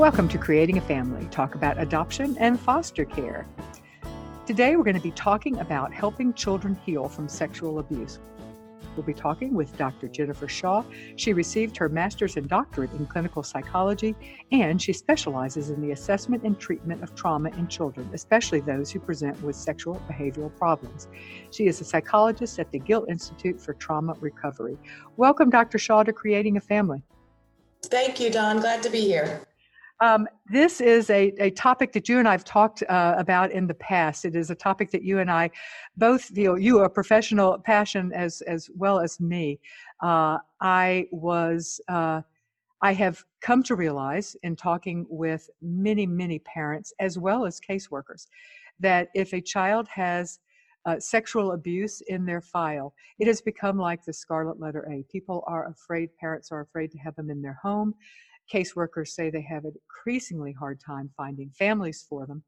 Welcome to Creating a Family, talk about adoption and foster care. Today we're going to be talking about helping children heal from sexual abuse. We'll be talking with Dr. Jennifer Shaw. She received her master's and doctorate in clinical psychology, and she specializes in the assessment and treatment of trauma in children, especially those who present with sexual behavioral problems. She is a psychologist at the Gil Institute for Trauma Recovery. Welcome, Dr. Shaw, to Creating a Family. Thank you, Dawn. Glad to be here. Um, this is a, a topic that you and I have talked uh, about in the past. It is a topic that you and I both feel you a professional passion as as well as me. Uh, I was uh, I have come to realize in talking with many many parents as well as caseworkers that if a child has uh, sexual abuse in their file. It has become like the scarlet letter A. People are afraid, parents are afraid to have them in their home caseworkers say they have an increasingly hard time finding families for them.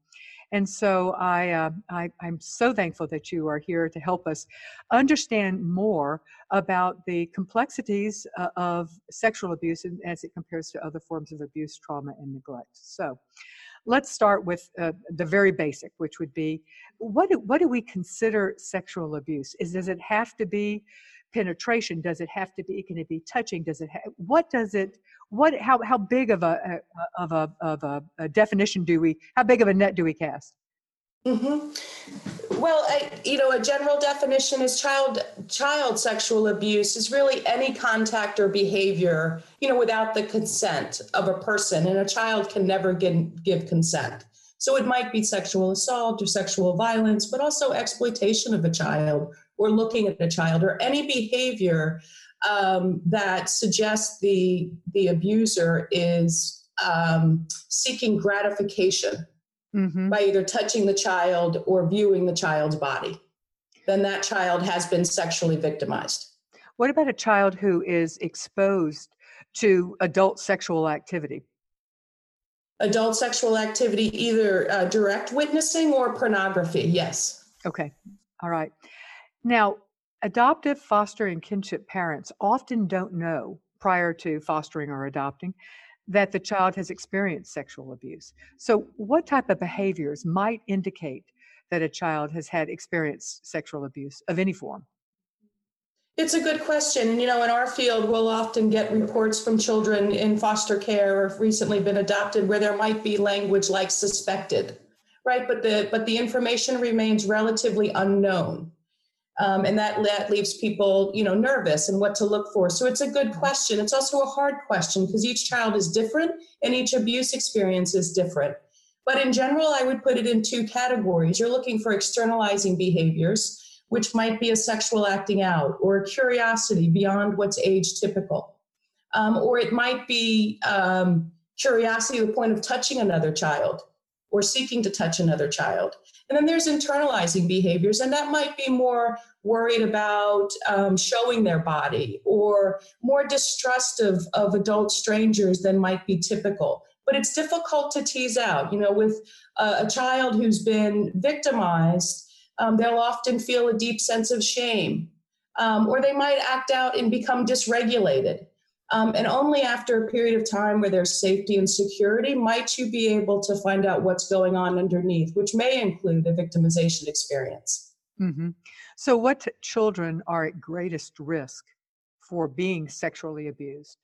And so I, uh, I, am so thankful that you are here to help us understand more about the complexities uh, of sexual abuse as it compares to other forms of abuse, trauma, and neglect. So let's start with uh, the very basic, which would be what do, what do we consider sexual abuse? Is does it have to be penetration? Does it have to be? Can it be touching? Does it? Ha- what does it? What? How? How big of a, of a of a, a definition do we? How big of a net do we cast? Mm-hmm. Well, I, you know, a general definition is child child sexual abuse is really any contact or behavior, you know, without the consent of a person, and a child can never give, give consent. So it might be sexual assault or sexual violence, but also exploitation of a child or looking at a child or any behavior um, that suggests the the abuser is um, seeking gratification mm-hmm. by either touching the child or viewing the child's body, then that child has been sexually victimized. What about a child who is exposed to adult sexual activity? Adult sexual activity, either uh, direct witnessing or pornography, yes. Okay, all right. Now, adoptive, foster, and kinship parents often don't know prior to fostering or adopting that the child has experienced sexual abuse. So, what type of behaviors might indicate that a child has had experienced sexual abuse of any form? It's a good question. You know, in our field, we'll often get reports from children in foster care or recently been adopted where there might be language like suspected, right? But the, but the information remains relatively unknown. Um, and that, that leaves people you know nervous and what to look for. So it's a good question. It's also a hard question because each child is different and each abuse experience is different. But in general i would put it in two categories. You're looking for externalizing behaviors which might be a sexual acting out or a curiosity beyond what's age typical. Um, or it might be um, curiosity to the point of touching another child or seeking to touch another child. And then there's internalizing behaviors, and that might be more worried about um, showing their body or more distrust of, of adult strangers than might be typical. But it's difficult to tease out. You know, with a, a child who's been victimized, um, they'll often feel a deep sense of shame, um, or they might act out and become dysregulated. Um, and only after a period of time where there's safety and security might you be able to find out what's going on underneath, which may include a victimization experience. Mm-hmm. So, what children are at greatest risk for being sexually abused?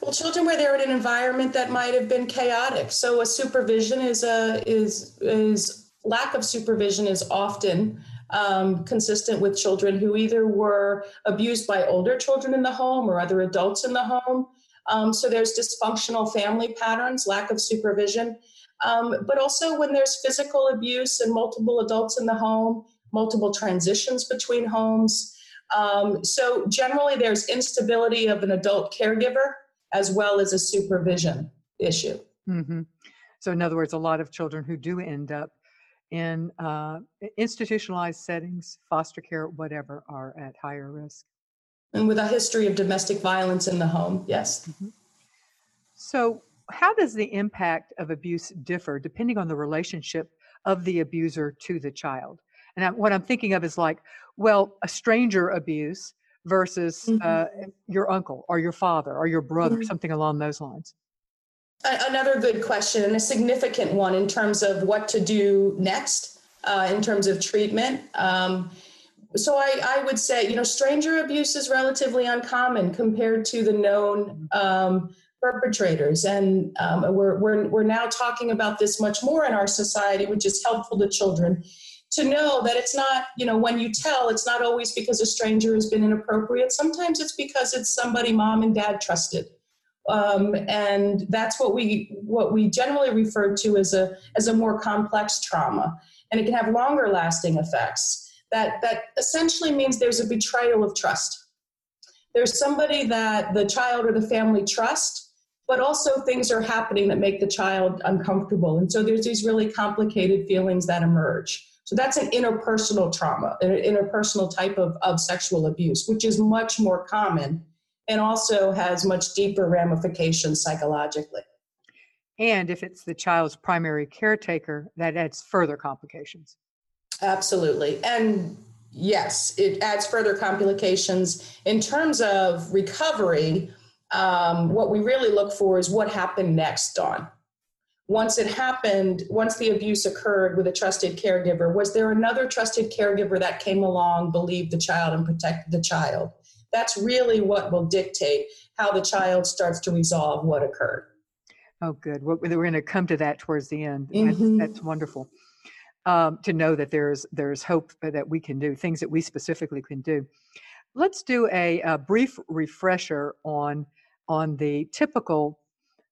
Well, children where they're in an environment that might have been chaotic. So, a supervision is a is is lack of supervision is often um, consistent with children who either were abused by older children in the home or other adults in the home. Um, so there's dysfunctional family patterns, lack of supervision. Um, but also when there's physical abuse and multiple adults in the home, multiple transitions between homes. Um, so generally there's instability of an adult caregiver as well as a supervision issue. Mm-hmm. So, in other words, a lot of children who do end up in uh, institutionalized settings, foster care, whatever, are at higher risk. And with a history of domestic violence in the home, yes. Mm-hmm. So, how does the impact of abuse differ depending on the relationship of the abuser to the child? And I, what I'm thinking of is like, well, a stranger abuse versus mm-hmm. uh, your uncle or your father or your brother, mm-hmm. something along those lines. Another good question and a significant one in terms of what to do next uh, in terms of treatment. Um, so I, I, would say, you know, stranger abuse is relatively uncommon compared to the known um, perpetrators. And um, we're, we're, we're now talking about this much more in our society, which is helpful to children to know that it's not, you know, when you tell, it's not always because a stranger has been inappropriate. Sometimes it's because it's somebody mom and dad trusted. Um, and that's what we what we generally refer to as a as a more complex trauma, and it can have longer lasting effects. That that essentially means there's a betrayal of trust. There's somebody that the child or the family trust, but also things are happening that make the child uncomfortable, and so there's these really complicated feelings that emerge. So that's an interpersonal trauma, an interpersonal type of, of sexual abuse, which is much more common and also has much deeper ramifications psychologically. And if it's the child's primary caretaker, that adds further complications. Absolutely. And yes, it adds further complications. In terms of recovery, um, what we really look for is what happened next, Dawn. Once it happened, once the abuse occurred with a trusted caregiver, was there another trusted caregiver that came along, believed the child, and protected the child? That's really what will dictate how the child starts to resolve what occurred. Oh, good. We're going to come to that towards the end. Mm-hmm. That's, that's, wonderful um, to know that there's there's hope that we can do things that we specifically can do. Let's do a, a brief refresher on on the typical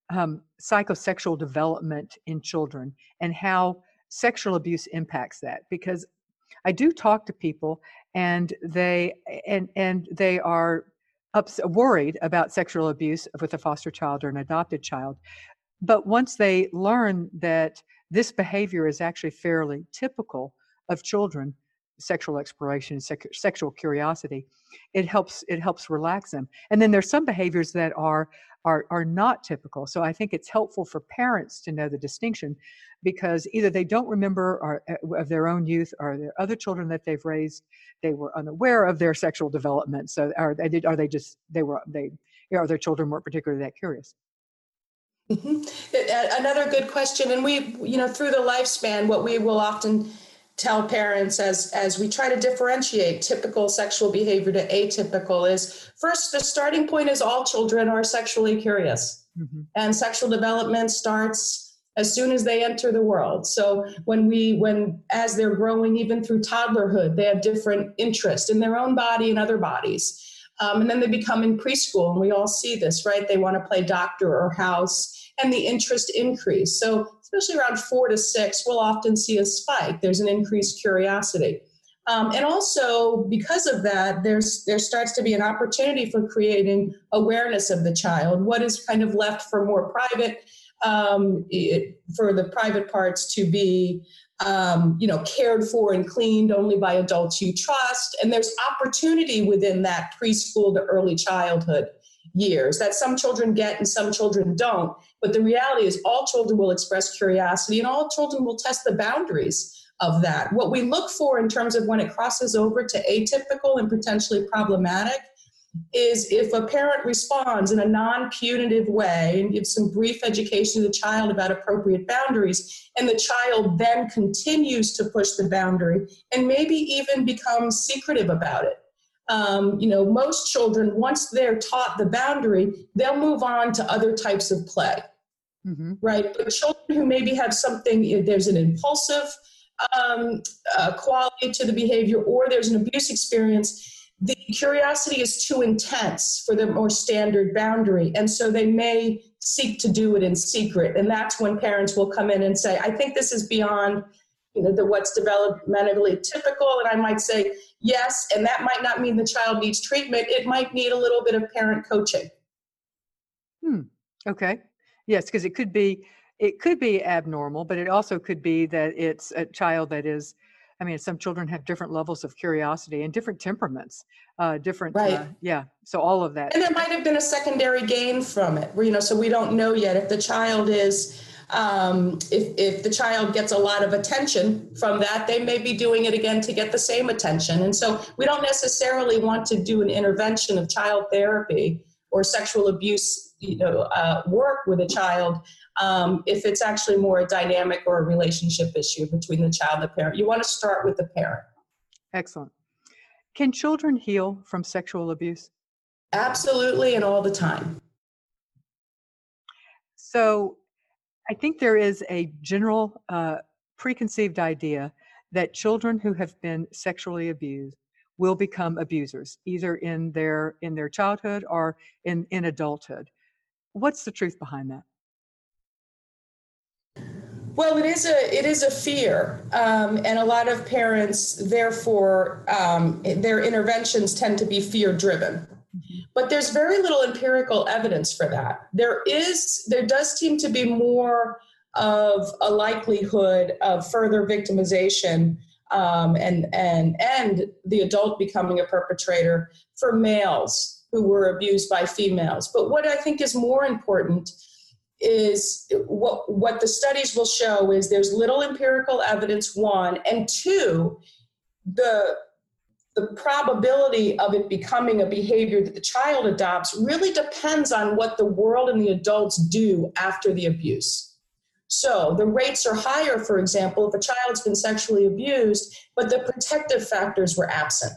um, psychosexual development in children and how sexual abuse impacts that because I do talk to people and they and and they are ups, worried about sexual abuse with a foster child or an adopted child. But once they learn that this behavior is actually fairly typical of children, sexual exploration, sec- sexual curiosity, it helps it helps relax them. And then there's some behaviors that are are are not typical. So I think it's helpful for parents to know the distinction because either they don't remember or, uh, of their own youth or their other children that they've raised they were unaware of their sexual development so are they did are they just they were they are their children weren't particularly that curious mm-hmm. another good question and we you know through the lifespan what we will often tell parents as as we try to differentiate typical sexual behavior to atypical is first the starting point is all children are sexually curious. Mm-hmm. and sexual development starts as soon as they enter the world. So when we when as they're growing even through toddlerhood they have different interests in their own body and other bodies. Um, and then they become in preschool and we all see this right? They want to play doctor or house and the interest increase. So especially around four to six we'll often see a spike. There's an increased curiosity. Um, and also because of that there's there starts to be an opportunity for creating awareness of the child what is kind of left for more private um, it, for the private parts to be um, you know cared for and cleaned only by adults you trust. And there's opportunity within that preschool to early childhood years that some children get and some children don't but the reality is all children will express curiosity and all children will test the boundaries of that what we look for in terms of when it crosses over to atypical and potentially problematic is if a parent responds in a non punitive way and gives some brief education to the child about appropriate boundaries, and the child then continues to push the boundary and maybe even becomes secretive about it. Um, you know, most children, once they're taught the boundary, they'll move on to other types of play. Mm-hmm. Right? But children who maybe have something, there's an impulsive um, uh, quality to the behavior or there's an abuse experience, the curiosity is too intense for the more standard boundary. And so they may seek to do it in secret. And that's when parents will come in and say, I think this is beyond you know, the what's developmentally typical. And I might say, yes, and that might not mean the child needs treatment. It might need a little bit of parent coaching. Hmm. Okay. Yes, because it could be it could be abnormal, but it also could be that it's a child that is I mean, some children have different levels of curiosity and different temperaments, uh, different, right. Uh, yeah. So all of that. And there might have been a secondary gain from it, you know, so we don't know yet if the child is, um, if, if the child gets a lot of attention from that, they may be doing it again to get the same attention. And so we don't necessarily want to do an intervention of child therapy or sexual abuse you know uh, work with a child um, if it's actually more a dynamic or a relationship issue between the child and the parent. You want to start with the parent. Excellent. Can children heal from sexual abuse? Absolutely, and all the time. So, I think there is a general uh, preconceived idea that children who have been sexually abused will become abusers either in their in their childhood or in in adulthood what's the truth behind that? Well it is a it is a fear um, and a lot of parents therefore um, their interventions tend to be fear driven mm-hmm. but there's very little empirical evidence for that. There is there does seem to be more of a likelihood of further victimization um, and and and the adult becoming a perpetrator for males who were abused by females. But what I think is more important is what what the studies will show is there's little empirical evidence one and two the the probability of it becoming a behavior that the child adopts really depends on what the world and the adults do after the abuse so the rates are higher, for example, if a child's been sexually abused, but the protective factors were absent.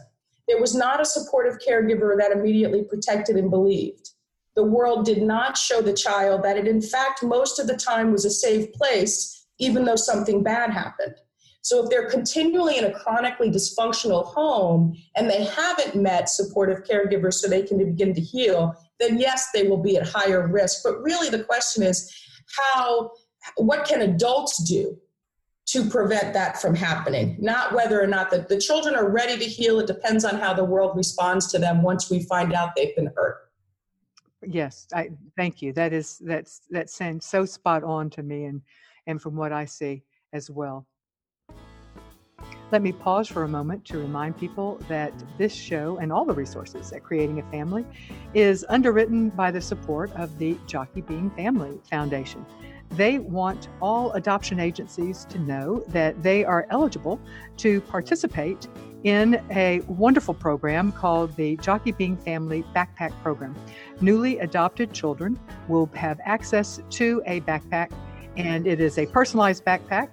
There was not a supportive caregiver that immediately protected and believed. The world did not show the child that it, in fact, most of the time was a safe place, even though something bad happened. So if they're continually in a chronically dysfunctional home and they haven't met supportive caregivers so they can begin to heal, then yes, they will be at higher risk. But really, the question is how what can adults do to prevent that from happening. Not whether or not the, the children are ready to heal. It depends on how the world responds to them once we find out they've been hurt. Yes i thank you. That is that's that sounds so spot on to me and and from what i see as well. Let me pause for a moment to remind people that this show and all the resources at Creating a Family is underwritten by the support of the Jockey Being Family Foundation. They want all adoption agencies to know that they are eligible to participate in a wonderful program called the Jockey Being Family Backpack Program. Newly adopted children will have access to a backpack, and it is a personalized backpack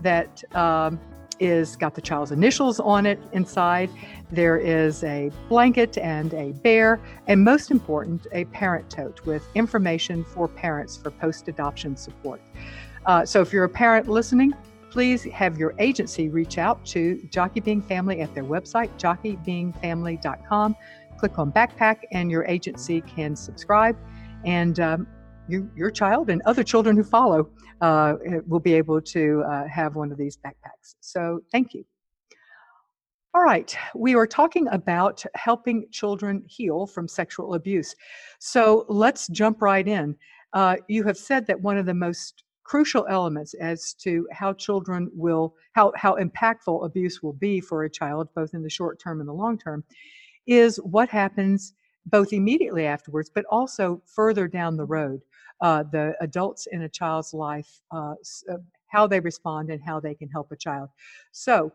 that um, is got the child's initials on it inside. There is a blanket and a bear, and most important, a parent tote with information for parents for post adoption support. Uh, so if you're a parent listening, please have your agency reach out to Jockey Being Family at their website, jockeybeingfamily.com. Click on backpack, and your agency can subscribe. And um, you, your child and other children who follow uh, will be able to uh, have one of these backpacks. So, thank you. All right, we are talking about helping children heal from sexual abuse. So, let's jump right in. Uh, you have said that one of the most crucial elements as to how children will, how, how impactful abuse will be for a child, both in the short term and the long term, is what happens both immediately afterwards, but also further down the road uh, the adults in a child's life, uh, uh, how they respond and how they can help a child. So,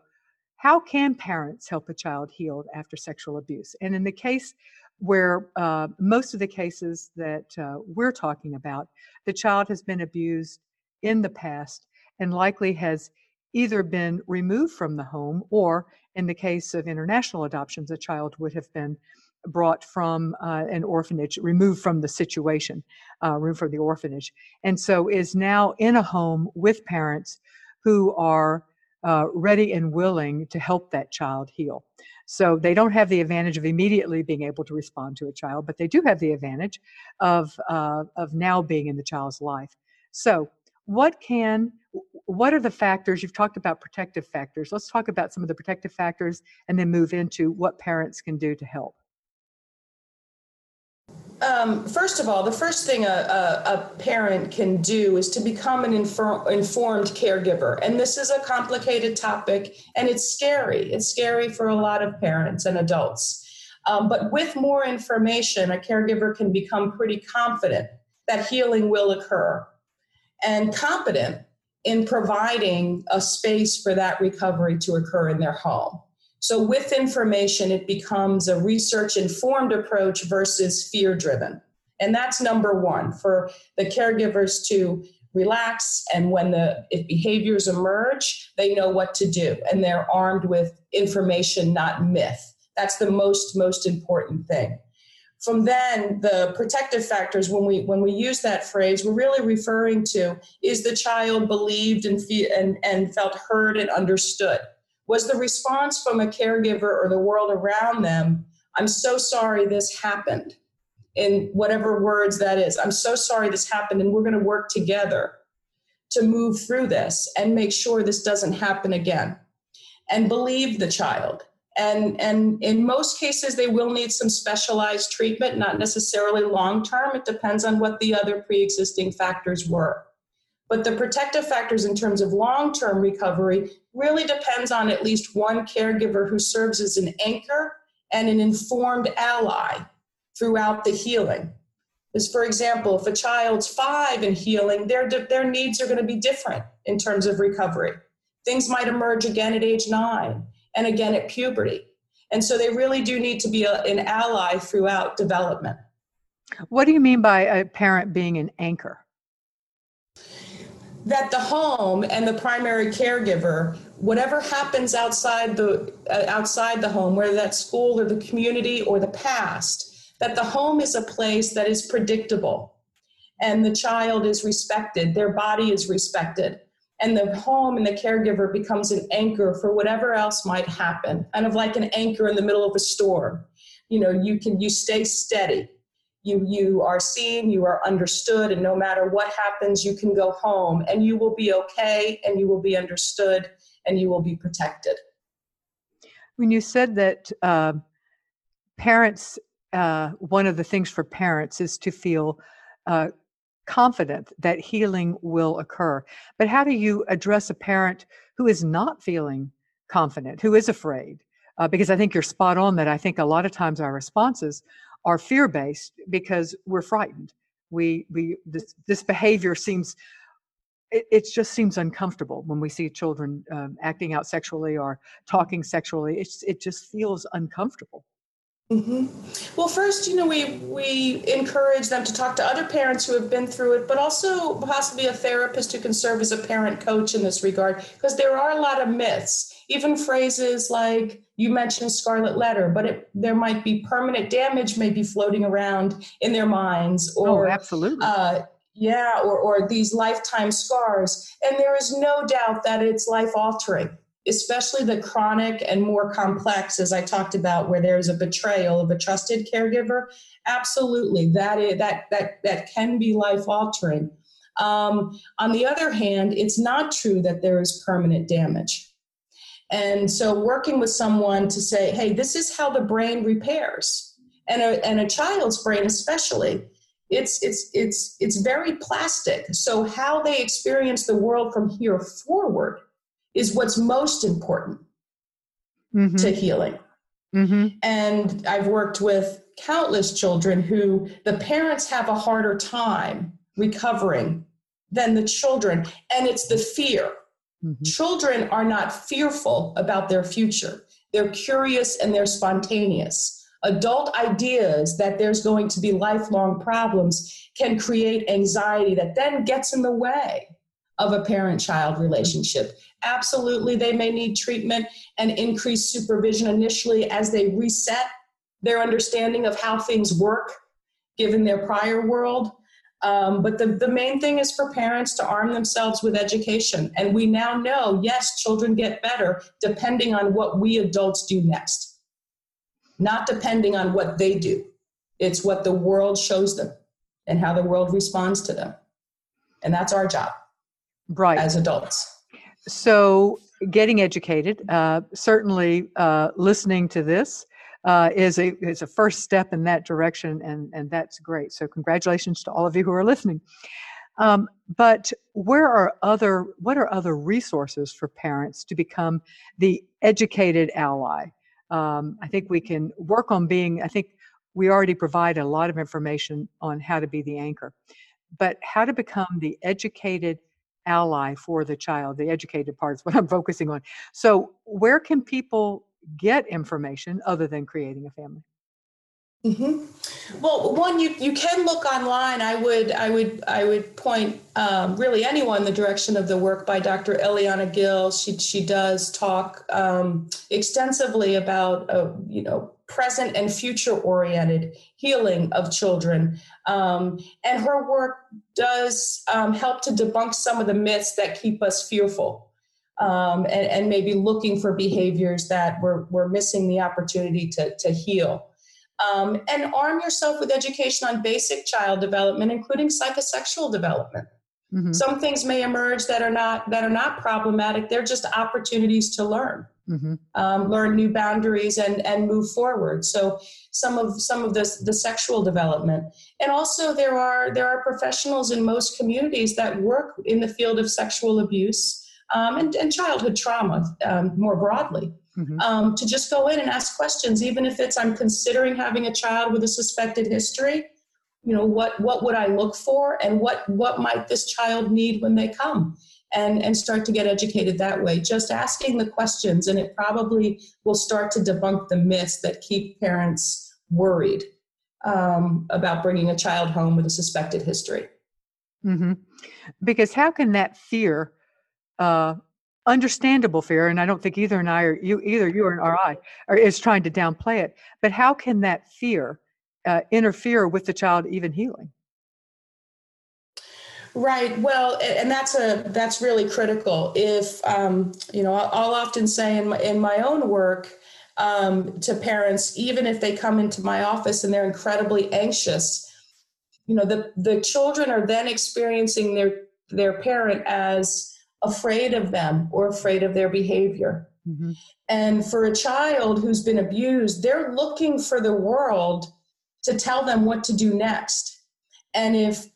how can parents help a child healed after sexual abuse? And in the case where uh, most of the cases that uh, we're talking about, the child has been abused in the past and likely has either been removed from the home or in the case of international adoptions, a child would have been brought from uh, an orphanage, removed from the situation, uh, removed from the orphanage, and so is now in a home with parents who are uh, ready and willing to help that child heal. So they don't have the advantage of immediately being able to respond to a child, but they do have the advantage of uh, of now being in the child's life. So what can what are the factors you've talked about protective factors let's talk about some of the protective factors and then move into what parents can do to help um, first of all, the first thing a, a, a, parent can do is to become an infor- informed caregiver. And this is a complicated topic and it's scary. It's scary for a lot of parents and adults. Um, but with more information, a caregiver can become pretty confident that healing will occur and competent in providing a space for that recovery to occur in their home. So, with information, it becomes a research informed approach versus fear driven. And that's number one for the caregivers to relax and when the if behaviors emerge they know what to do and they're armed with information not myth. That's the most most important thing. From then the protective factors when we when we use that phrase we're really referring to is the child believed and fe- and, and felt heard and understood was the response from a caregiver or the world around them i'm so sorry this happened in whatever words that is. I'm so sorry this happened, and we're going to work together to move through this and make sure this doesn't happen again. And believe the child. And, and in most cases, they will need some specialized treatment, not necessarily long term. It depends on what the other pre existing factors were. But the protective factors in terms of long term recovery really depends on at least one caregiver who serves as an anchor and an informed ally throughout the healing. Is for example, if a child's five and healing, their, their needs are going to be different in terms of recovery. Things might emerge again at age nine and again at puberty. And so they really do need to be a, an ally throughout development. What do you mean by a parent being an anchor? That the home and the primary caregiver, whatever happens outside the uh, outside the home, whether that's school or the community or the past, that the home is a place that is predictable and the child is respected, their body is respected, and the home and the caregiver becomes an anchor for whatever else might happen, kind of like an anchor in the middle of a storm. You know, you can you stay steady. You you are seen, you are understood, and no matter what happens, you can go home and you will be okay and you will be understood and you will be protected. When you said that uh, parents uh, one of the things for parents is to feel uh, confident that healing will occur. But how do you address a parent who is not feeling confident, who is afraid? Uh, because I think you're spot on that I think a lot of times our responses are fear based because we're frightened. We we this this behavior seems it, it just seems uncomfortable when we see children um, acting out sexually or talking sexually. It's it just feels uncomfortable. Mm-hmm. Well, first, you know, we we encourage them to talk to other parents who have been through it, but also possibly a therapist who can serve as a parent coach in this regard, because there are a lot of myths. Even phrases like you mentioned scarlet letter, but it, there might be permanent damage maybe floating around in their minds, oh, or oh, absolutely. Uh, yeah, or, or these lifetime scars. And there is no doubt that it's life altering especially the chronic and more complex, as I talked about, where there's a betrayal of a trusted caregiver, absolutely, that is, that that that can be life altering. Um, on the other hand, it's not true that there is permanent damage. And so, working with someone to say, "Hey, this is how the brain repairs," and a and a child's brain, especially, it's it's it's it's very plastic. So, how they experience the world from here forward is what's most important mm-hmm. to healing. Mm-hmm. And I've worked with countless children who the parents have a harder time recovering than the children, and it's the fear. Mm-hmm. Children are not fearful about their future, they're curious and they're spontaneous. Adult ideas that there's going to be lifelong problems can create anxiety that then gets in the way of a parent child relationship. Absolutely, they may need treatment and increased supervision initially as they reset their understanding of how things work given their prior world. Um, but the, the main thing is for parents to arm themselves with education. And we now know, yes, children get better depending on what we adults do next, not depending on what they do. It's what the world shows them and how the world responds to them. And that's our job right as adults so getting educated uh, certainly uh, listening to this uh, is a is a first step in that direction and and that's great so congratulations to all of you who are listening um, but where are other what are other resources for parents to become the educated ally um, i think we can work on being i think we already provide a lot of information on how to be the anchor but how to become the educated ally for the child. The educated part is what I'm focusing on. So, where can people get information other than creating a family? Mm-hmm. Well, one you you can look online. I would I would I would point um, really anyone the direction of the work by Dr. Eliana Gil. She she does talk um, extensively about uh, you know present and future oriented healing of children, um, and her work does um, help to debunk some of the myths that keep us fearful. Um, and, and maybe looking for behaviors that we're, we're missing the opportunity to, to heal. Um, and arm yourself with education on basic child development, including psychosexual development. Mm-hmm. Some things may emerge that are not that are not problematic. They're just opportunities to learn, mm-hmm. um, learn new boundaries, and and move forward. So some of some of this the sexual development, and also there are there are professionals in most communities that work in the field of sexual abuse um, and, and childhood trauma um, more broadly mm-hmm. um, to just go in and ask questions, even if it's I'm considering having a child with a suspected history. You know what what would I look for, and what what might this child need when they come, and and start to get educated that way. Just asking the questions, and it probably will start to debunk the myths that keep parents worried um, about bringing a child home with a suspected history. Mm-hmm. Because how can that fear uh, understandable fear, and I don't think either and I or you either you or I are, is trying to downplay it. But how can that fear uh, interfere with the child even healing? Right. Well, and that's a that's really critical. If um, you know, I'll often say in my in my own work um, to parents, even if they come into my office and they're incredibly anxious, you know, the the children are then experiencing their their parent as afraid of them or afraid of their behavior. Mm-hmm. And for a child who's been abused, they're looking for the world to tell them what to do next. And if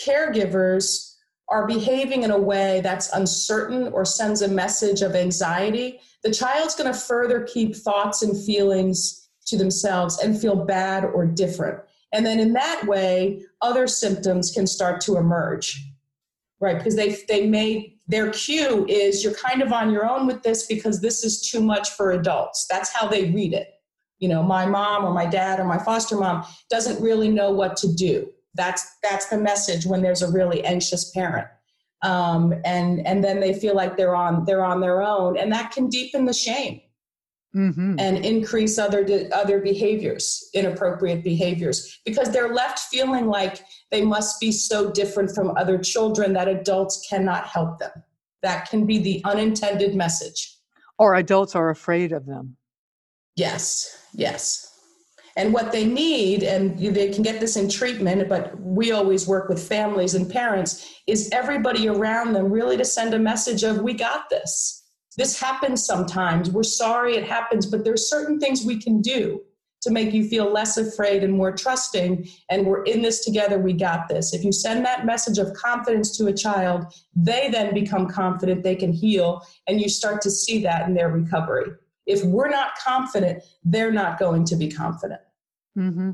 caregivers are behaving in a way that's uncertain or sends a message of anxiety, the child's going to further keep thoughts and feelings to themselves and feel bad or different. And then in that way, other symptoms can start to emerge, right? Because they, they may their cue is you're kind of on your own with this because this is too much for adults. That's how they read it. You know, my mom or my dad or my foster mom doesn't really know what to do. That's that's the message when there's a really anxious parent. Um, and and then they feel like they're on they're on their own, and that can deepen the shame mm-hmm. and increase other other behaviors, inappropriate behaviors, because they're left feeling like they must be so different from other children that adults cannot help them. That can be the unintended message. Or adults are afraid of them. Yes, yes. And what they need, and they can get this in treatment, but we always work with families and parents, is everybody around them really to send a message of, we got this this happens sometimes. We're sorry it happens, but there's certain things we can do to make you feel less afraid and more trusting. And we're in this together. We got this. If you send that message of confidence to a child, they then become confident they can heal, and you start to see that in their recovery. If we're not confident, they're not going to be confident. Mm-hmm.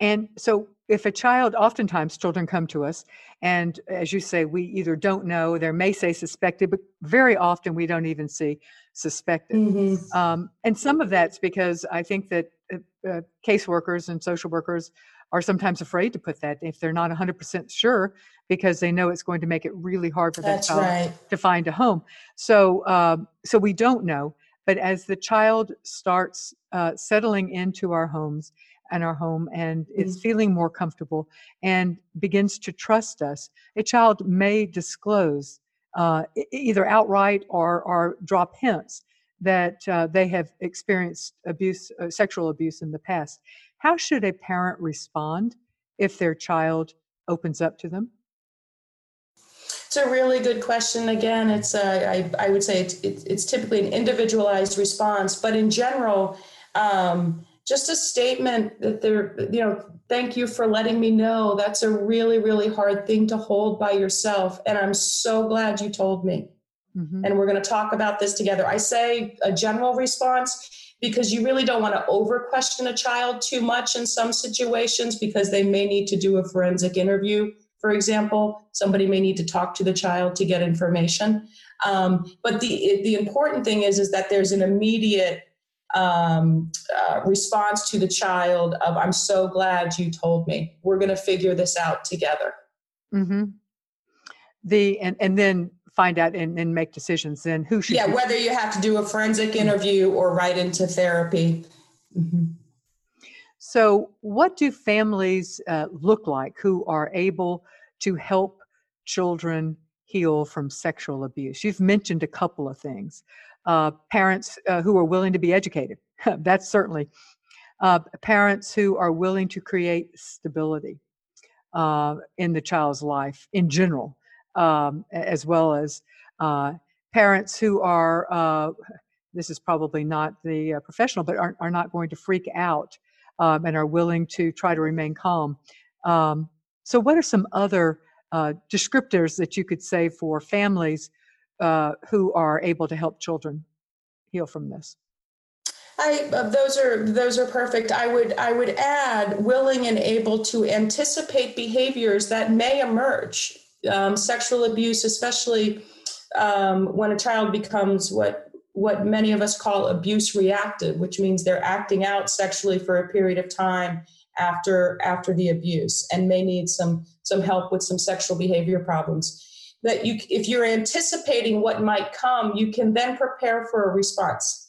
And so, if a child, oftentimes children come to us, and as you say, we either don't know, there may say suspected, but very often we don't even see suspected. Mm-hmm. Um, and some of that's because I think that uh, uh, caseworkers and social workers are sometimes afraid to put that if they're not 100% sure because they know it's going to make it really hard for that child right. to find a home. So, um, so we don't know. But as the child starts uh, settling into our homes and our home and mm-hmm. is feeling more comfortable and begins to trust us, a child may disclose uh, either outright or, or drop hints that uh, they have experienced abuse, uh, sexual abuse in the past. How should a parent respond if their child opens up to them? It's a really good question. Again, it's a, I, I would say it's, it's typically an individualized response, but in general, um, just a statement that they're, you know, thank you for letting me know. That's a really, really hard thing to hold by yourself. And I'm so glad you told me. Mm-hmm. And we're going to talk about this together. I say a general response because you really don't want to over question a child too much in some situations because they may need to do a forensic interview for example somebody may need to talk to the child to get information um, but the the important thing is is that there's an immediate um, uh, response to the child of i'm so glad you told me. We're going to figure this out together. Mm-hmm. the and, and then find out and, and make decisions then who should yeah whether you have to do a forensic interview or write into therapy. Mm-hmm. so what do families uh, look like who are able to help children heal from sexual abuse? You've mentioned a couple of things uh, parents uh, who are willing to be educated. That's certainly uh, parents who are willing to create stability uh, in the child's life in general, um, as well as uh, parents who are. Uh, this is probably not the professional, but are, are not going to freak out um, and are willing to try to remain calm. Um, so, what are some other uh, descriptors that you could say for families uh, who are able to help children heal from this. I, uh, those are those are perfect. I would I would add willing and able to anticipate behaviors that may emerge. Um, sexual abuse, especially um, when a child becomes what what many of us call abuse reactive, which means they're acting out sexually for a period of time after after the abuse and may need some some help with some sexual behavior problems that you if you're anticipating what might come you can then prepare for a response.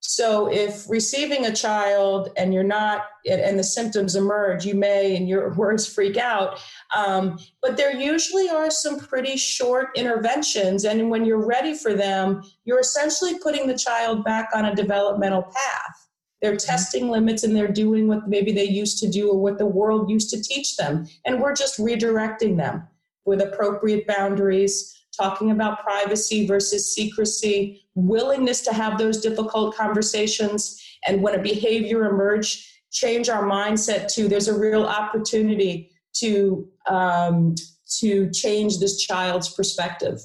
So if receiving a child and you're not and the symptoms emerge you may in your words freak out um, but there usually are some pretty short interventions and when you're ready for them you're essentially putting the child back on a developmental path. They're mm-hmm. testing limits and they're doing what maybe they used to do or what the world used to teach them and we're just redirecting them with appropriate boundaries, talking about privacy versus secrecy, willingness to have those difficult conversations, and when a behavior emerge, change our mindset to there's a real opportunity to um, to change this child's perspective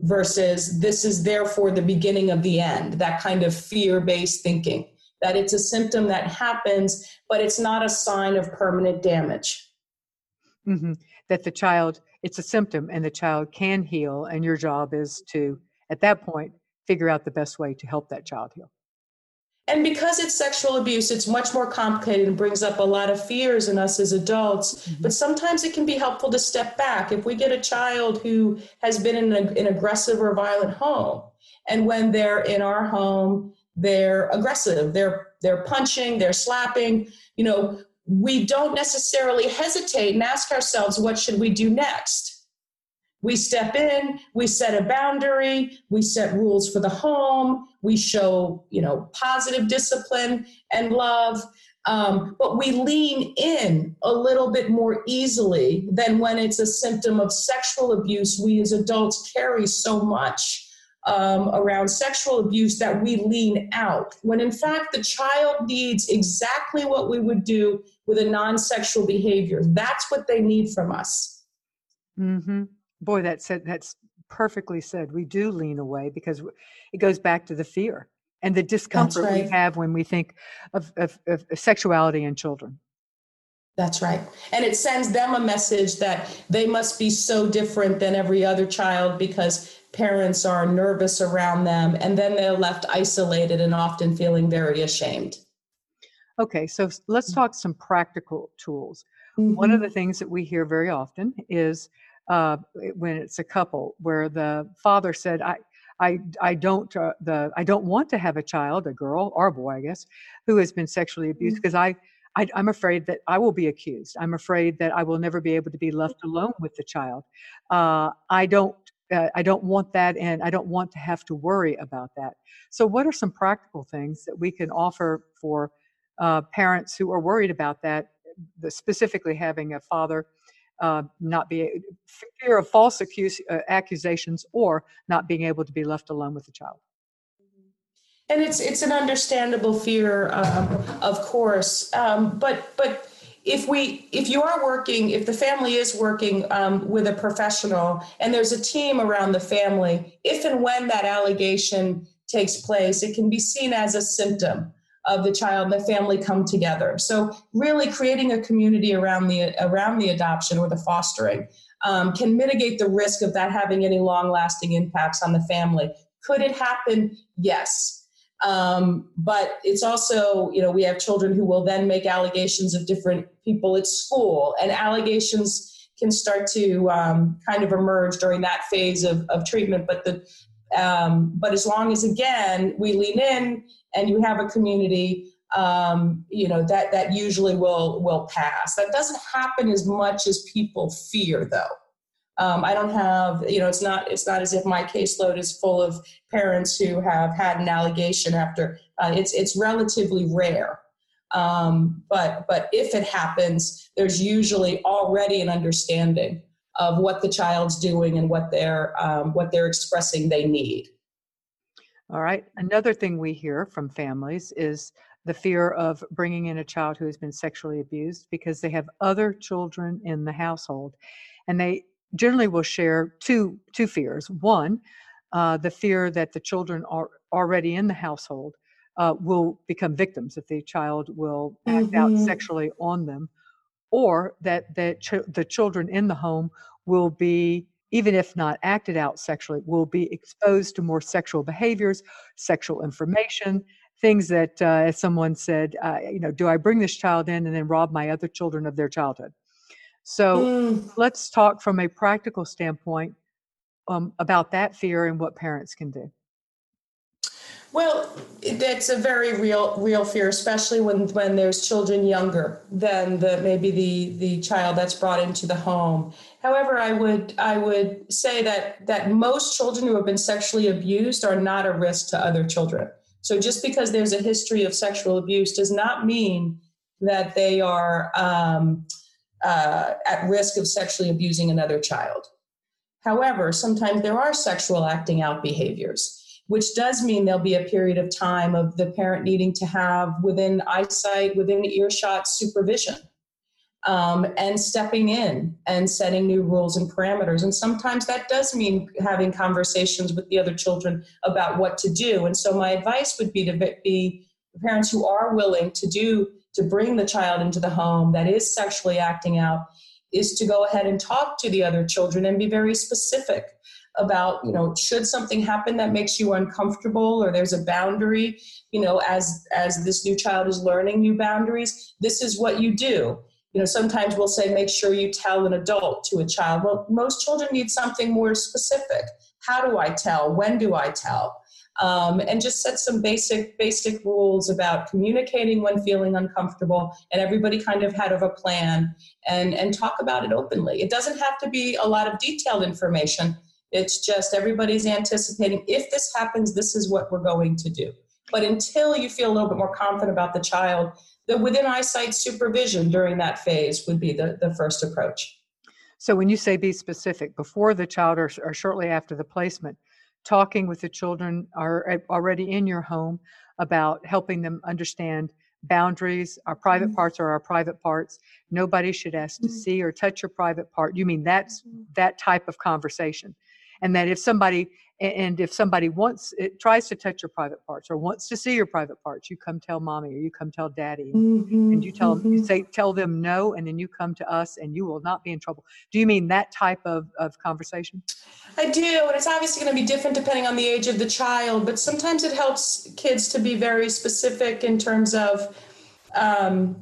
versus this is therefore the beginning of the end that kind of fear-based thinking that it's a symptom that happens but it's not a sign of permanent damage. Mm-hmm that the child it's a symptom and the child can heal and your job is to at that point figure out the best way to help that child heal. And because it's sexual abuse it's much more complicated and brings up a lot of fears in us as adults. Mm-hmm. but sometimes it can be helpful to step back. If we get a child who has been in an aggressive or violent home and when they're in our home they're aggressive. They're they're punching they're slapping you know we don't necessarily hesitate and ask ourselves, what should we do next? We step in, we set a boundary, we set rules for the home, we show, you know, positive discipline and love. Um, but we lean in a little bit more easily than when it's a symptom of sexual abuse. We as adults carry so much um, around sexual abuse that we lean out, when in fact the child needs exactly what we would do with a non sexual behavior. That's what they need from us. Mm-hmm. Boy, that said, that's perfectly said. We do lean away because it goes back to the fear and the discomfort right. we have when we think of, of, of sexuality in children. That's right. And it sends them a message that they must be so different than every other child because parents are nervous around them and then they're left isolated and often feeling very ashamed. Okay, so let's mm. talk some practical tools. Mm-hmm. One of the mm-hmm. things that we hear very often is uh, when it's a couple where the father said, "I, I, I don't, uh, the, I don't want to have a child, a girl or a boy, I guess, who has been sexually abused because mm-hmm. I, I, am afraid that I will be accused. I'm afraid that I will never be able to be left alone with the child. Uh, I don't uh, I don't want that, and I don't want to have to worry about that. So, what are some practical things that we can offer for uh, parents who are worried about that, specifically having a father uh, not be fear of false accuse, uh, accusations or not being able to be left alone with the child? And it's it's an understandable fear, um, of course, um, but but if we if you are working if the family is working um, with a professional and there's a team around the family if and when that allegation takes place it can be seen as a symptom of the child and the family come together. So really creating a community around the around the adoption or the fostering um, can mitigate the risk of that having any long lasting impacts on the family. Could it happen? Yes. Um, but it's also, you know, we have children who will then make allegations of different people at school, and allegations can start to um, kind of emerge during that phase of, of treatment. But the um, but as long as again we lean in and you have a community, um, you know that that usually will will pass. That doesn't happen as much as people fear, though. Um, I don't have, you know, it's not it's not as if my caseload is full of parents who have had an allegation after. Uh, it's it's relatively rare, um, but but if it happens, there's usually already an understanding of what the child's doing and what they're um, what they're expressing they need. All right. Another thing we hear from families is the fear of bringing in a child who has been sexually abused because they have other children in the household, and they generally will share two two fears. One, uh, the fear that the children are already in the household uh, will become victims if the child will act mm-hmm. out sexually on them, or that the ch- the children in the home will be even if not acted out sexually will be exposed to more sexual behaviors sexual information things that uh, as someone said uh, you know do i bring this child in and then rob my other children of their childhood so mm. let's talk from a practical standpoint um, about that fear and what parents can do. Well, that's a very real real fear, especially when when there's children younger than the maybe the the child that's brought into the home. However, I would I would say that that most children who have been sexually abused are not a risk to other children. So just because there's a history of sexual abuse does not mean that they are um, uh, at risk of sexually abusing another child. However, sometimes there are sexual acting out behaviors, which does mean there'll be a period of time of the parent needing to have within eyesight, within earshot supervision. Um, and stepping in and setting new rules and parameters. And sometimes that does mean having conversations with the other children about what to do. And so my advice would be to be parents who are willing to do to bring the child into the home that is sexually acting out is to go ahead and talk to the other children and be very specific about you know should something happen that makes you uncomfortable or there's a boundary you know as as this new child is learning new boundaries this is what you do. You know sometimes we'll say make sure you tell an adult to a child. Well most children need something more specific. How do i tell? When do i tell? Um, and just set some basic basic rules about communicating when feeling uncomfortable and everybody kind of had of a plan and and talk about it openly. It doesn't have to be a lot of detailed information it's just everybody's anticipating if this happens this is what we're going to do but until you feel a little bit more confident about the child the within eyesight supervision during that phase would be the, the first approach so when you say be specific before the child or, or shortly after the placement talking with the children are already in your home about helping them understand boundaries our private mm-hmm. parts are our private parts nobody should ask to mm-hmm. see or touch your private part you mean that's mm-hmm. that type of conversation and that if somebody and if somebody wants it tries to touch your private parts or wants to see your private parts you come tell mommy or you come tell daddy. Mm-hmm, and you tell mm-hmm. you say tell them no and then you come to us and you will not be in trouble. Do you mean that type of, of conversation? I do and it's obviously going to be different depending on the age of the child but sometimes it helps kids to be very specific in terms of um,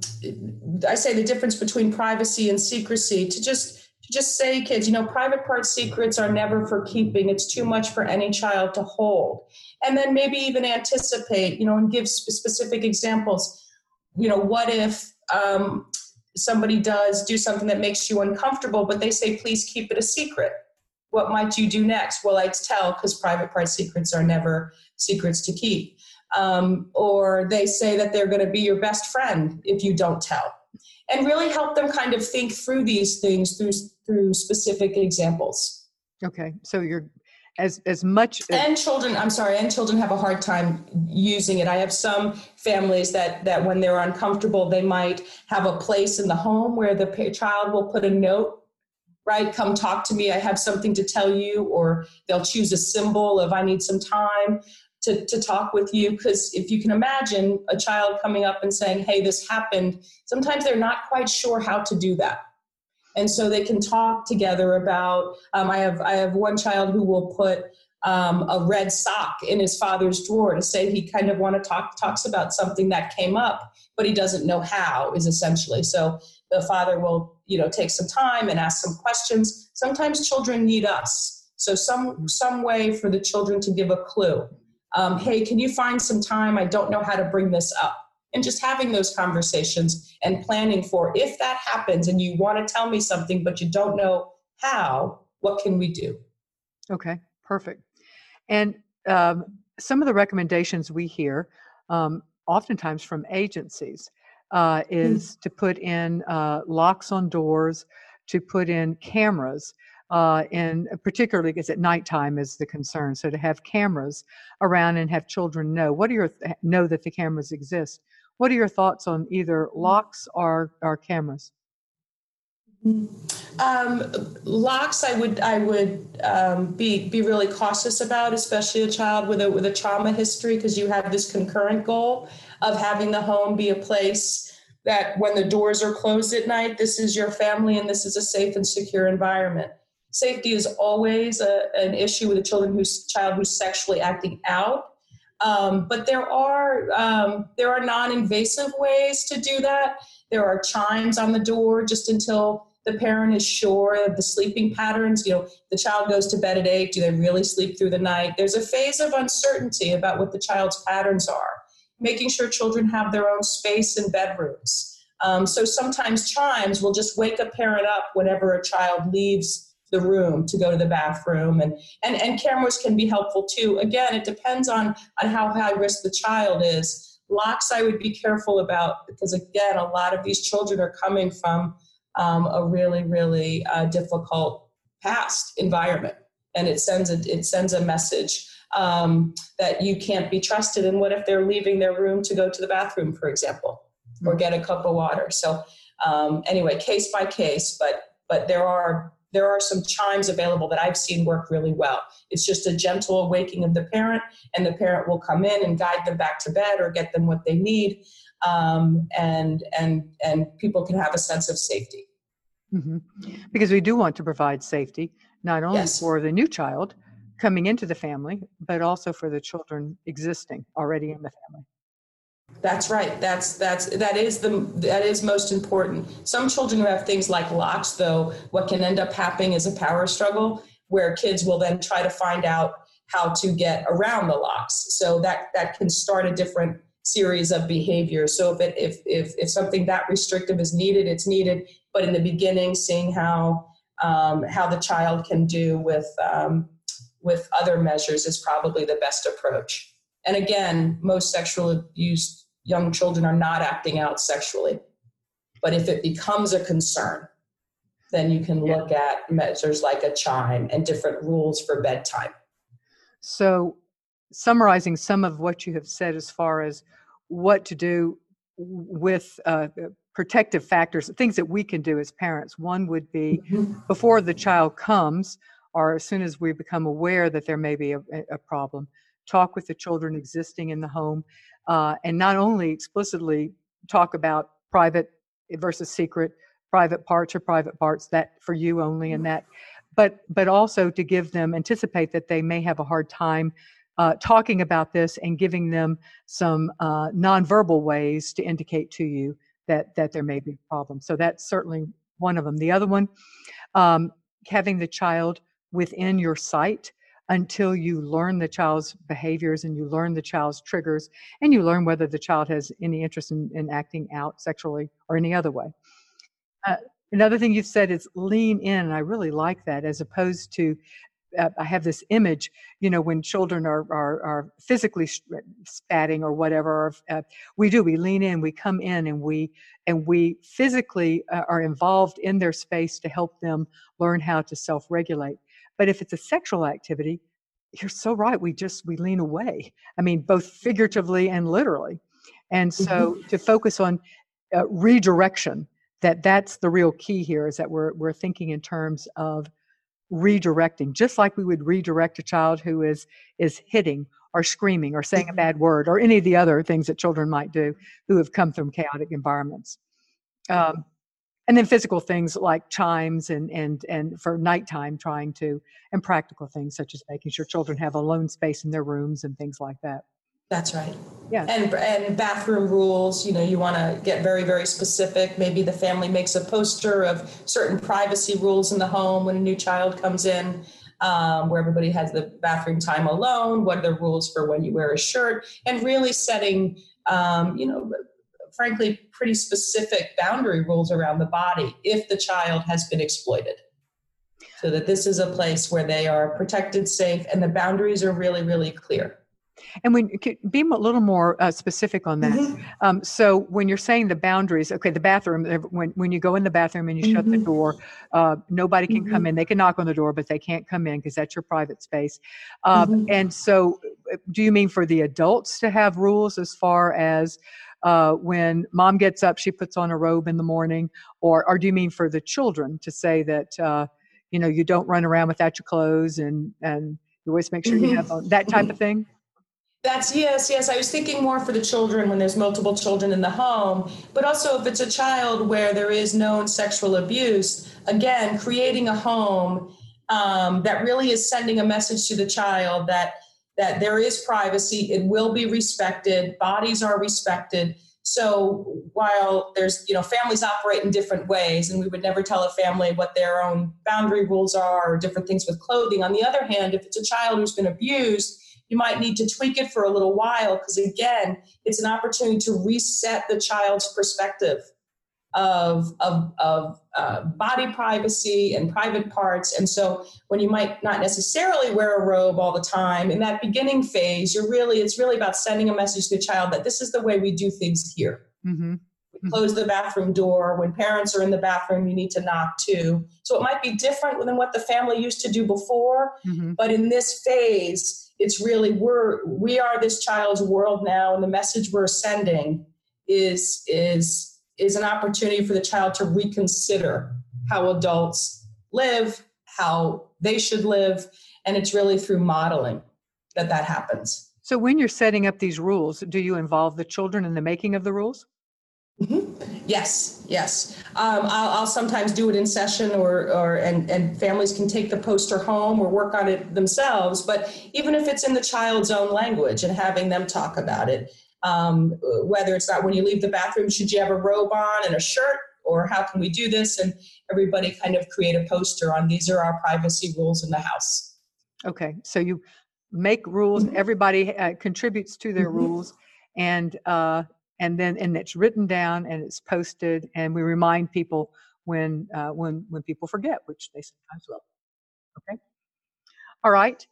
i say the difference between privacy and secrecy to just just say, kids, you know, private part secrets are never for keeping. It's too much for any child to hold. And then maybe even anticipate, you know, and give specific examples. You know, what if um, somebody does do something that makes you uncomfortable, but they say, please keep it a secret? What might you do next? Well, I'd tell because private part secrets are never secrets to keep. Um, or they say that they're going to be your best friend if you don't tell and really help them kind of think through these things through through specific examples. Okay so you're as as much as- and children i'm sorry and children have a hard time using it. I have some families that that when they're uncomfortable they might have a place in the home where the child will put a note right? Come talk to me. I have something to tell you or they'll choose a symbol of i need some time to, to talk with you. Because if you can imagine a child coming up and saying hey this happened sometimes they're not quite sure how to do that and so they can talk together about um, i have i have one child who will put um, a red sock in his father's drawer to say he kind of want to talk talks about something that came up but he doesn't know how is essentially. So the father will you know take some time and ask some questions. Sometimes children need us. So some some way for the children to give a clue. Um, hey can you find some time? I don't know how to bring this up and just having those conversations and planning for if that happens and you want to tell me something but you don't know how what can we do okay perfect and um, some of the recommendations we hear um, oftentimes from agencies uh, hmm. is mm. to put in uh, locks on doors to put in cameras uh, and particularly because at nighttime is the concern. So to have cameras around and have children know what are your know that the cameras exist. What are your thoughts on either locks or, or cameras? Um, locks, I would I would um, be be really cautious about, especially a child with a with a trauma history, because you have this concurrent goal of having the home be a place that when the doors are closed at night, this is your family and this is a safe and secure environment. Safety is always a, an issue with a children who's child who's sexually acting out. Um, but there are um, there are non-invasive ways to do that. There are chimes on the door just until the parent is sure of the sleeping patterns. You know, the child goes to bed at eight. Do they really sleep through the night? There's a phase of uncertainty about what the child's patterns are. Making sure children have their own space in bedrooms. Um, so sometimes chimes will just wake a parent up whenever a child leaves the room to go to the bathroom and, and and cameras can be helpful too again it depends on on how high risk the child is locks i would be careful about because again a lot of these children are coming from um, a really, really uh, difficult past environment, and it sends a it sends a message um, that you can't be trusted. And what if they're leaving their room to go to the bathroom, for example, or get a cup of water? So um, anyway, case by case, but but there are there are some chimes available that I've seen work really well. It's just a gentle awakening of the parent, and the parent will come in and guide them back to bed or get them what they need um, and and and people can have a sense of safety. Mm-hmm. Because we do want to provide safety not only yes. for the new child coming into the family, but also for the children existing already in the family. That's right. That's that's that is the that is most important. Some children who have things like locks, though, what can end up happening is a power struggle where kids will then try to find out how to get around the locks. So that that can start a different series of behaviors. So if it, if if if something that restrictive is needed, it's needed. But in the beginning, seeing how um, how the child can do with um, with other measures is probably the best approach. And again, most sexual abuse young children are not acting out sexually. But if it becomes a concern, then you can look yeah. at measures like a chime and different rules for bedtime. So summarizing some of what you have said as far as what to do with uh, protective factors, things that we can do as parents. One would be mm-hmm. before the child comes, or as soon as we become aware that there may be a, a problem, talk with the children existing in the home, uh, and not only explicitly talk about private versus secret, private parts or private parts that for you only, and that, but but also to give them anticipate that they may have a hard time uh, talking about this and giving them some uh, nonverbal ways to indicate to you that that there may be a problem. So that's certainly one of them. The other one, um, having the child within your sight until you learn the child's behaviors and you learn the child's triggers and you learn whether the child has any interest in, in acting out sexually or any other way. Uh, another thing you've said is lean in, and I really like that, as opposed to uh, I have this image, you know, when children are are, are physically spatting or whatever, uh, we do. We lean in, we come in, and we and we physically uh, are involved in their space to help them learn how to self-regulate. But if it's a sexual activity, you're so right. We just we lean away. I mean, both figuratively and literally. And so mm-hmm. to focus on uh, redirection, that that's the real key here. Is that we're we're thinking in terms of redirecting just like we would redirect a child who is is hitting or screaming or saying a mm-hmm. bad word or any of the other things that children might do who have come from chaotic environments um, and then physical things like chimes and and and for nighttime trying to and practical things such as making sure children have alone space in their rooms and things like that. That's right. Yeah. And and bathroom rules you know you want to get very very specific. Maybe the family makes a poster of certain privacy rules in the home when a new child comes in um, where everybody has the bathroom time alone what are the rules for when you wear a shirt and really setting um, you know frankly, pretty specific boundary rules around the body if the child has been exploited. So that this is a place where they are protected, safe, and the boundaries are really, really clear. And when could be a little more uh, specific on that. Mm-hmm. Um, so when you're saying the boundaries, okay, the bathroom. When when you go in the bathroom and you mm-hmm. shut the mm-hmm. door, uh, nobody can mm-hmm. come in. They can knock on the door, but they can't come in because that's your private space. Um, mm-hmm. and so, uh, do you mean for the adults to have rules as far as uh, when mom gets up, she puts on a robe in the morning, or or do you mean for the children to say that uh, you know you don't run around without your clothes and and you always make sure you have on, that type of thing? That's yes, yes. I was thinking more for the children when there's multiple children in the home, but also if it's a child where there is known sexual abuse, again, creating a home um, that really is sending a message to the child that that there is privacy, it will be respected, bodies are respected. So while there's, you know, families operate in different ways, and we would never tell a family what their own boundary rules are or different things with clothing. On the other hand, if it's a child who's been abused, you might need to tweak it for a little while because, again, it's an opportunity to reset the child's perspective of, of, of uh, body privacy and private parts. And so when you might not necessarily wear a robe all the time, in that beginning phase, you're really, it's really about sending a message to the child that this is the way we do things here. Mm-hmm. We close the bathroom door. When parents are in the bathroom, you need to knock too. So it might be different than what the family used to do before. Mm-hmm. But in this phase, it's really we're we are this child's world now, and the message we're sending is is is an opportunity for the child to reconsider how adults live, how they should live, and it's really through modeling that that happens. So, when you're setting up these rules, do you involve the children in the making of the rules? Mm-hmm. Yes, yes. Um, I'll, I'll, sometimes do it in session, or or and and families can take the poster home or work on it themselves. But even if it's in the child's own language and having them talk about it, um, whether it's not when you leave the bathroom, should you have a robe on and a shirt, or how can we do this? And everybody kind of create a poster on these are our privacy rules in the house. Okay, so you make rules. Mm-hmm. Everybody uh, contributes to their mm-hmm. rules, and uh, and then and it's written down and it's posted, and we remind people when uh, when when people forget, which they sometimes will. Okay. All right.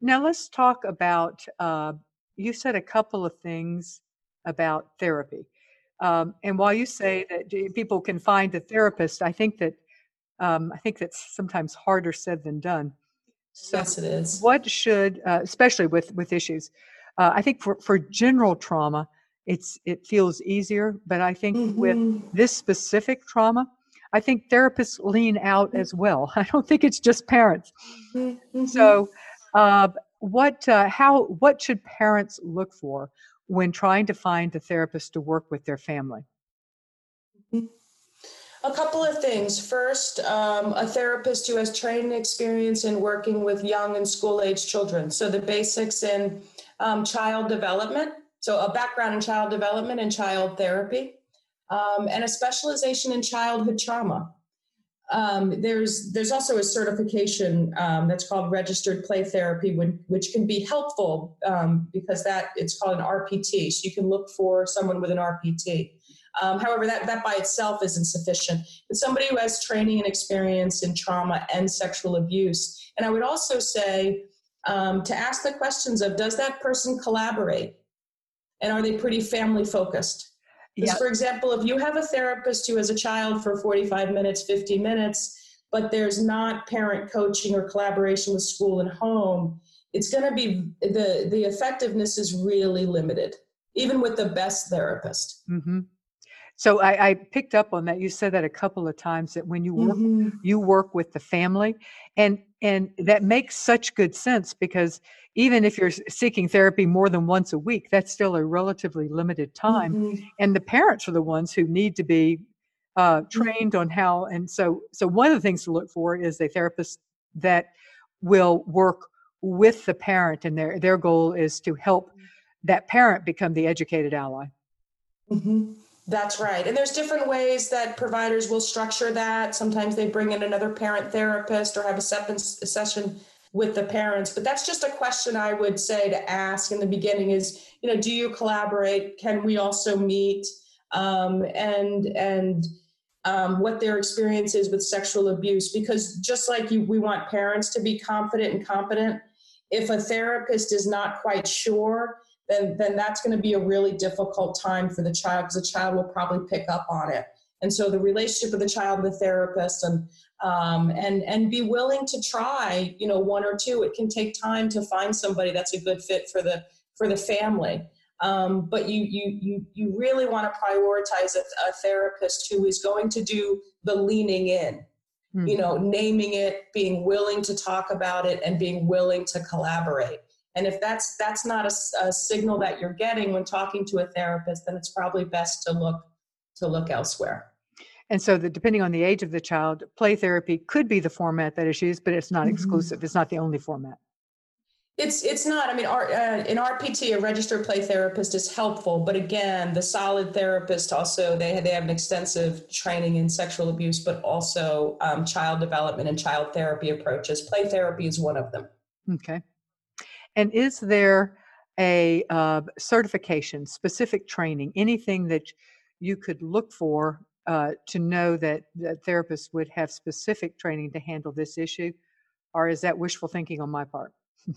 Now let's talk about uh, you said a couple of things about therapy. Um, and while you say that people can find a therapist, I think that um, I think that's sometimes harder said than done. So yes, it is. What should, uh, especially with with issues, uh, I think for for general trauma, it's it feels easier. But I think mm-hmm. with this specific trauma, I think therapists lean out as well. I don't think it's just parents. Mm-hmm. So, uh, what uh, how what should parents look for when trying to find a therapist to work with their family? Mm-hmm. a couple of things. First um, a therapist who has training experience in working with young and school age children. So the basics in um, child development so a background in child development and child therapy um, and a specialization in childhood trauma um, there's there's also a certification um, that's called registered play therapy, when, which can be helpful um, because that it's called an RPT. So you can look for someone with an RPT. Um, however, that that by itself isn't sufficient. But somebody who has training and experience in trauma and sexual abuse, and I would also say um, to ask the questions of does that person collaborate, and are they pretty family focused? Because, yep. for example, if you have a therapist who has a child for 45 minutes, 50 minutes, but there's not parent coaching or collaboration with school and home, it's going to be the the effectiveness is really limited, even with the best therapist. Mm-hmm. So I, I, picked up on that. You said that a couple of times that when you work, mm-hmm. you work with the family, and and that makes such good sense because even if you're seeking therapy more than once a week, that's still a relatively limited time. Mm-hmm. And the parents are the ones who need to be uh, mm-hmm. trained on how. And so, so one of the things to look for is a therapist that will work with the parent, and their their goal is to help that parent become the educated ally. Mm-hmm. That's right. And there's different ways that providers will structure that. Sometimes they bring in another parent therapist or have a session with the parents. But that's just a question I would say to ask in the beginning is, you know, do you collaborate? Can we also meet? Um, and and um, what their experience is with sexual abuse. Because just like you, we want parents to be confident and competent. If a therapist is not quite sure, then then that's going to be a really difficult time for the child because the child will probably pick up on it. And so the relationship with the child and the therapist and um, and and be willing to try you know one or two. It can take time to find somebody that's a good fit for the for the family. Um, but you you you you really want to prioritize a, a, therapist who is going to do the leaning in mm-hmm. you know naming it being willing to talk about it and being willing to collaborate and if that's that's not a, a signal that you're getting when talking to a therapist, then it's probably best to look to look elsewhere. And so, the, depending on the age of the child, play therapy could be the format that is used, but it's not mm-hmm. exclusive. It's not the only format. It's it's not. I mean, our, uh, in RPT, a registered play therapist is helpful, but again, the solid therapist also they have, they have an extensive training in sexual abuse, but also um, child development and child therapy approaches. Play therapy is one of them. Okay. And is there a uh, certification, specific training, anything that you could look for uh, to know that, that therapists would have specific training to handle this issue? Or is that wishful thinking on my part?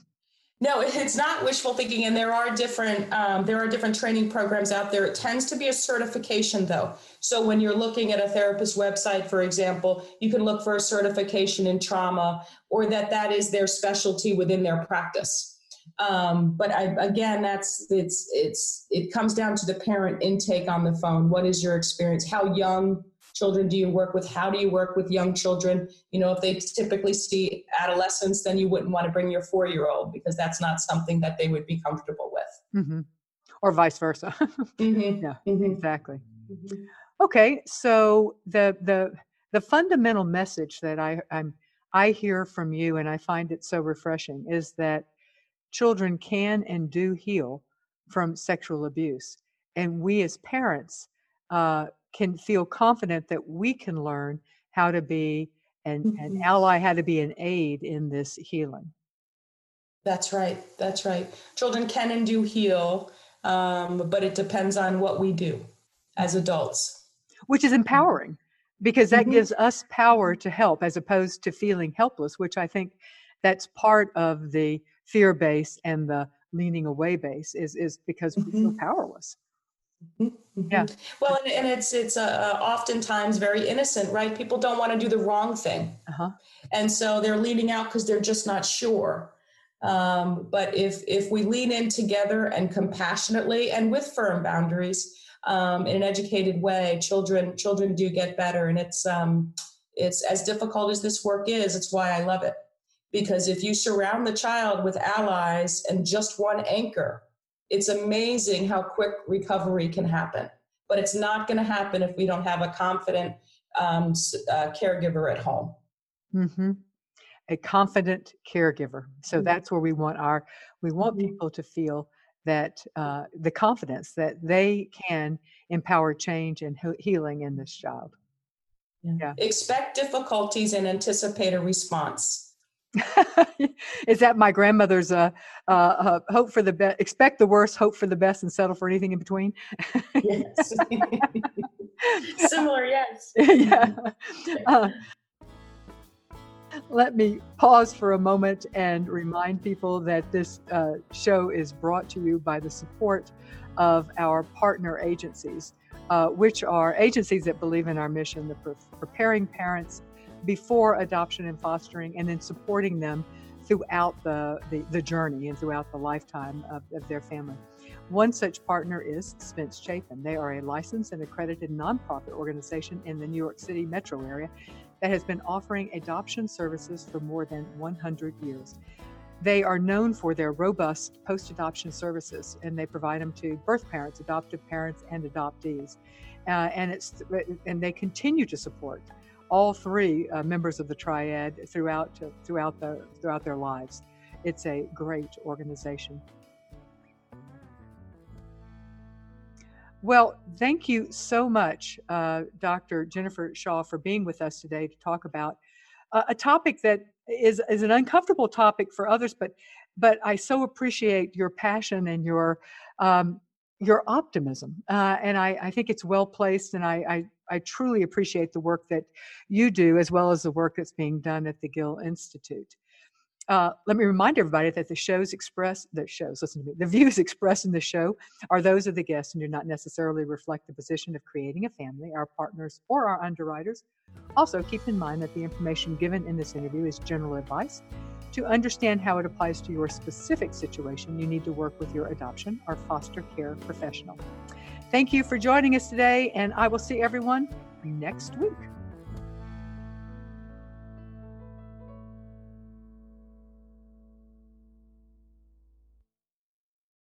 No, it's not wishful thinking, and there are different um, there are different training programs out there. It tends to be a certification, though. So when you're looking at a therapist website, for example, you can look for a certification in trauma, or that that is their specialty within their practice. Um, but I, again, that's it's it's it comes down to the parent intake on the phone. What is your experience? How young children do you work with? How do you work with young children? You know, if they typically see adolescents, then you wouldn't want to bring your four year old because that's not something that they would be comfortable with. Mm-hmm. Or vice versa. mm-hmm. Yeah, mm-hmm. exactly. Mm-hmm. Okay, so the the the fundamental message that I I'm I hear from you, and I find it so refreshing, is that children can and do heal from sexual abuse. And we as parents uh, can feel confident that we can learn how to be an, mm-hmm. an ally, how to be an aid in this healing. That's right. That's right. Children can and do heal, um, but it depends on what we do as adults. Which is empowering because that mm-hmm. gives us power to help as opposed to feeling helpless, which I think that's part of the fear base and the leaning away base is is because we feel mm-hmm. powerless. Mm-hmm. Yeah. Well, and, and it's it's uh, oftentimes very innocent, right? People don't want to do the wrong thing, uh-huh. and so they're leaning out because they're just not sure. Um, but if if we lean in together and compassionately and with firm boundaries um, in an educated way, children children do get better, and it's um, it's as difficult as this work is. It's why I love it because if you surround the child with allies and just one anchor, it's amazing how quick recovery can happen. But it's not going to happen if we don't have a confident um, uh, caregiver at home. Mm-hmm. A confident caregiver. So mm-hmm. that's where we want our we want mm-hmm. people to feel that uh, the confidence that they can empower change and healing in this job. Yeah. yeah. Expect difficulties and anticipate a response. is that my grandmother's uh, uh, uh, hope for the best expect the worst hope for the best and settle for anything in between? Yes. Similar yes. Yeah. Uh, let me pause for a moment and remind people that this uh, show is brought to you by the support of our partner agencies uh, which are agencies that believe in our mission the pre- preparing parents before adoption and fostering, and then supporting them throughout the, the, the journey and throughout the lifetime of, of their family. One such partner is Spence Chapin. They are a licensed and accredited nonprofit organization in the New York City metro area that has been offering adoption services for more than 100 years. They are known for their robust post adoption services and they provide them to birth parents, adoptive parents, and adoptees. uh, and it's and they continue to support all three uh, members of the triad throughout throughout the throughout their lives. It's a great organization. Well, thank you so much, uh, Dr. Jennifer Shaw, for being with us today to talk about uh, a topic that is, is an uncomfortable topic for others, but but I so appreciate your passion and your um, your optimism, uh, and I, I, think it's well placed, and I, I, I truly appreciate the work that you do as well as the work that's being done at the Gil Institute. Uh, let me remind everybody that the shows expressed, the shows, listen to me, the views expressed in the show are those of the guests and do not necessarily reflect the position of creating a family, our partners, or our underwriters. Also, keep in mind that the information given in this interview is general advice. To understand how it applies to your specific situation, you need to work with your adoption or foster care professional. Thank you for joining us today, and I will see everyone next week.